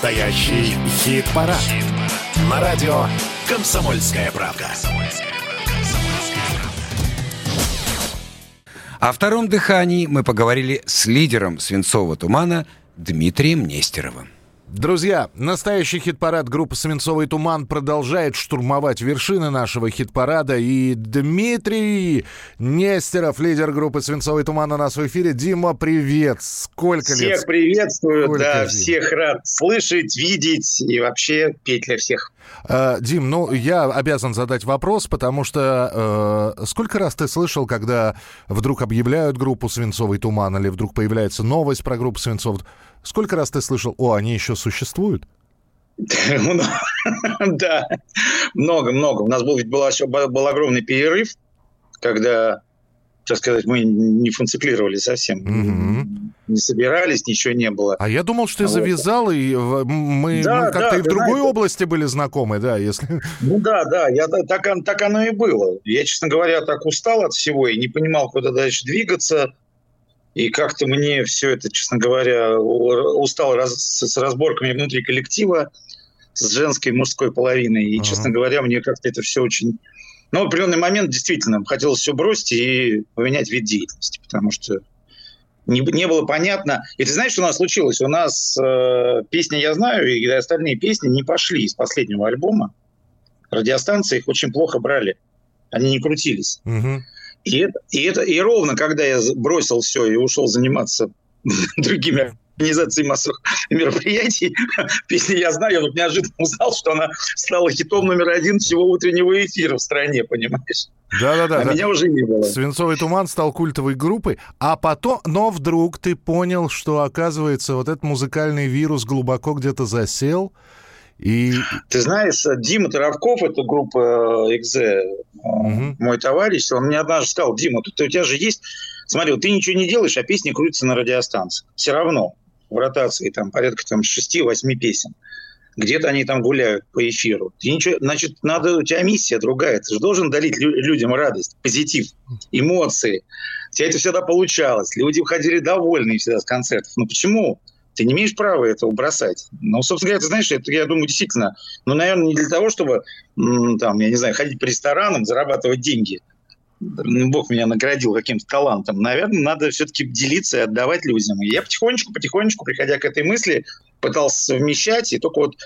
Настоящий хит-парад. Хит На радио «Комсомольская правка». О втором дыхании мы поговорили с лидером «Свинцового тумана» Дмитрием Нестеровым. Друзья, настоящий хит-парад группы «Свинцовый туман» продолжает штурмовать вершины нашего хит-парада. И Дмитрий Нестеров, лидер группы «Свинцовый туман» у нас в эфире. Дима, привет! Сколько всех лет? Всех приветствую, Сколько да, лет? всех рад слышать, видеть и вообще петь для всех. Э, Дим, ну я обязан задать вопрос, потому что э, сколько раз ты слышал, когда вдруг объявляют группу «Свинцовый туман» или вдруг появляется новость про группу «Свинцовый туман»? Сколько раз ты слышал, о, они еще существуют? Да, много-много. У нас был, ведь был, был огромный перерыв, когда, так сказать, мы не функционировали совсем. Не собирались, ничего не было. А я думал, что ты Вот. завязал, и мы, Да, мы как-то да, и в другой знаешь, области были знакомы, да, если... Ну да, да, я, так, так оно и было. Я, честно говоря, так устал от всего и не понимал, куда дальше двигаться. И как-то мне все это, честно говоря, устал раз- с разборками внутри коллектива, с женской и мужской половиной. И, Ага. честно говоря, мне как-то это все очень... Ну, в определенный момент действительно хотелось все бросить и поменять вид деятельности, потому что не, не было понятно. И ты знаешь, что у нас случилось? У нас э, песни «Я знаю» и остальные песни не пошли из последнего альбома. Радиостанции их очень плохо брали. Они не крутились. Мгм. И это, и это и ровно, когда я бросил все и ушел заниматься другими организациями массовых мероприятий, песни «Я знаю», я вдруг неожиданно узнал, что она стала хитом номер один всего утреннего эфира в стране, понимаешь? Да-да-да. а да. меня уже не было. Свинцовый туман стал культовой группой, а потом, но вдруг ты понял, что, оказывается, вот этот музыкальный вирус глубоко где-то засел, и... Ты знаешь, Дима Таравков, это группа «Экзе», э, Мгм. мой товарищ, он мне однажды сказал, Дима, тут у тебя же есть... Смотри, вот ты ничего не делаешь, а песни крутятся на радиостанции. Все равно в ротации там порядка там 6-8 песен. Где-то они там гуляют по эфиру. Ты ничего, значит, надо, у тебя миссия другая. Ты же должен дарить лю- людям радость, позитив, эмоции. У тебя это всегда получалось. Люди уходили довольные всегда с концертов. Ну почему? Ты не имеешь права этого бросать. Ну, собственно говоря, ты знаешь, это, я думаю, действительно, ну, наверное, не для того, чтобы, там, я не знаю, ходить по ресторанам, зарабатывать деньги. Бог меня наградил каким-то талантом. Наверное, надо все-таки делиться и отдавать людям. И я потихонечку, потихонечку, приходя к этой мысли, пытался совмещать, и только вот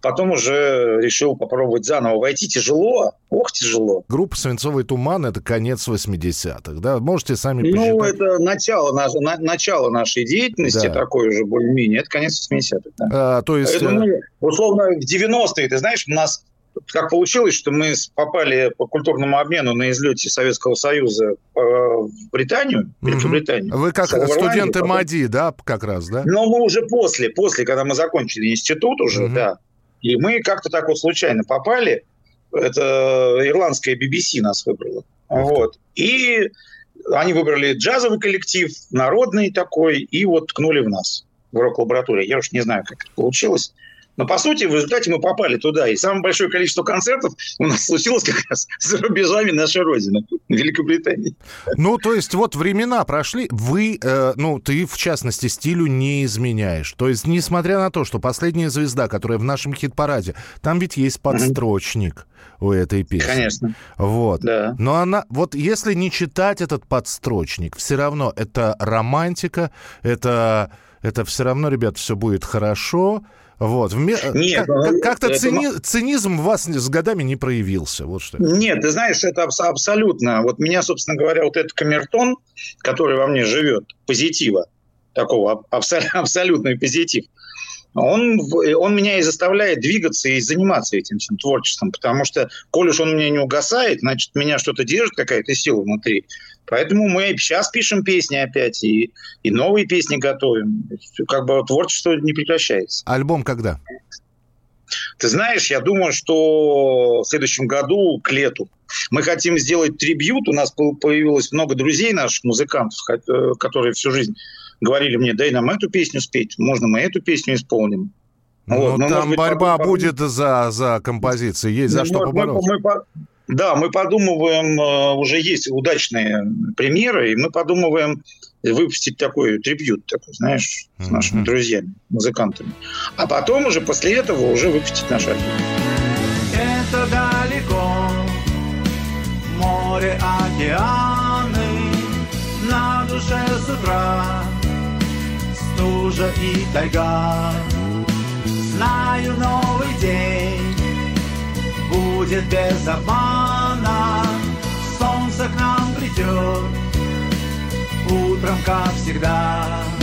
потом уже решил попробовать заново войти. Тяжело, ох, тяжело. Группа «Свинцовый туман» — это конец 80-х, да? Можете сами Ну, посчитать. это начало, на- начало нашей деятельности, Да. такое уже более-менее, это конец 80-х. Да. А, то есть... Это э, мы, условно, в 90-е, ты знаешь, у нас как получилось, что мы попали по культурному обмену на излете Советского Союза э, в Британию, Мгм. Великобританию. Вы как в студенты потом- МАДИ, да, как раз, да? Но мы уже после, после, когда мы закончили институт уже, да. И мы как-то так вот случайно попали. Это ирландская BBC нас выбрала. Вот. И они выбрали джазовый коллектив, народный такой, и вот ткнули в нас, в рок-лабораторию. Я уж не знаю, как это получилось. Но, по сути, в результате мы попали туда. И самое большое количество концертов у нас случилось как раз за рубежами нашей Родины, Великобритании. Ну, то есть вот времена прошли, вы, э, ну, ты, в частности, стилю не изменяешь. То есть, несмотря на то, что последняя звезда, которая в нашем хит-параде, там ведь есть подстрочник у этой песни. Конечно, Вот. да. Но она, вот если не читать этот подстрочник, все равно это романтика, это, это все равно, ребят, все будет хорошо. Вот. Вме- Нет, как- ну, как- как-то это цини- цинизм в вас с годами не проявился. Вот что. Нет, ты знаешь, это абс- абсолютно. Вот меня, собственно говоря, вот этот камертон, который во мне живет, позитива, такого аб- абсо- абсолютный позитив, он, он меня и заставляет двигаться и заниматься этим всем творчеством, потому что, коль уж он мне не угасает, значит, меня что-то держит, какая-то сила внутри. Поэтому мы сейчас пишем песни опять, и, и новые песни готовим. Как бы творчество не прекращается. Альбом когда? Ты знаешь, я думаю, что в следующем году, к лету, мы хотим сделать трибьют. У нас по- появилось много друзей наших, музыкантов, э, которые всю жизнь говорили мне, дай нам эту песню спеть, можно мы эту песню исполним. Ну, Вот, мы, там быть, борьба потом- будет за, за композиции, есть за Ну, что мы- побороться. Мы, по- Да, мы подумываем, э, уже есть удачные примеры, и мы подумываем выпустить такой трибют, такой, знаешь, с нашими mm-hmm. друзьями, музыкантами. А потом уже после этого уже выпустить наш альбом. Это далеко, море, океаны, на душе с утра стужа и тайга. Знаю новый день будет без обмана, солнце к нам придет утром, как всегда.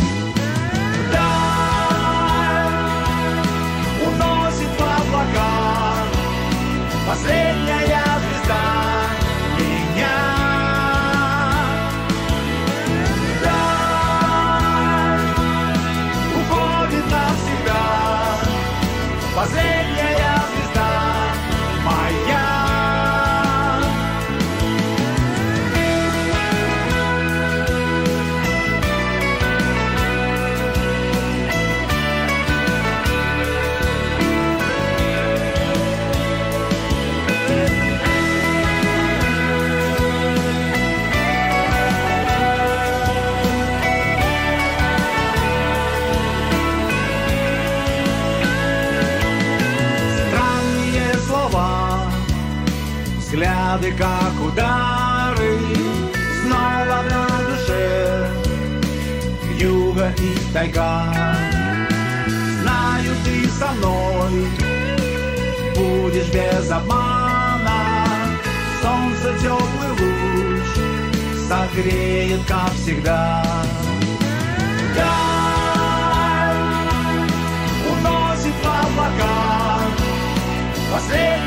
Взгляды, как удары, снова на душе юга и тайга. Знаю, ты со мной будешь без обмана, солнце теплый луч согреет, как всегда. Даль уносит в облака последняя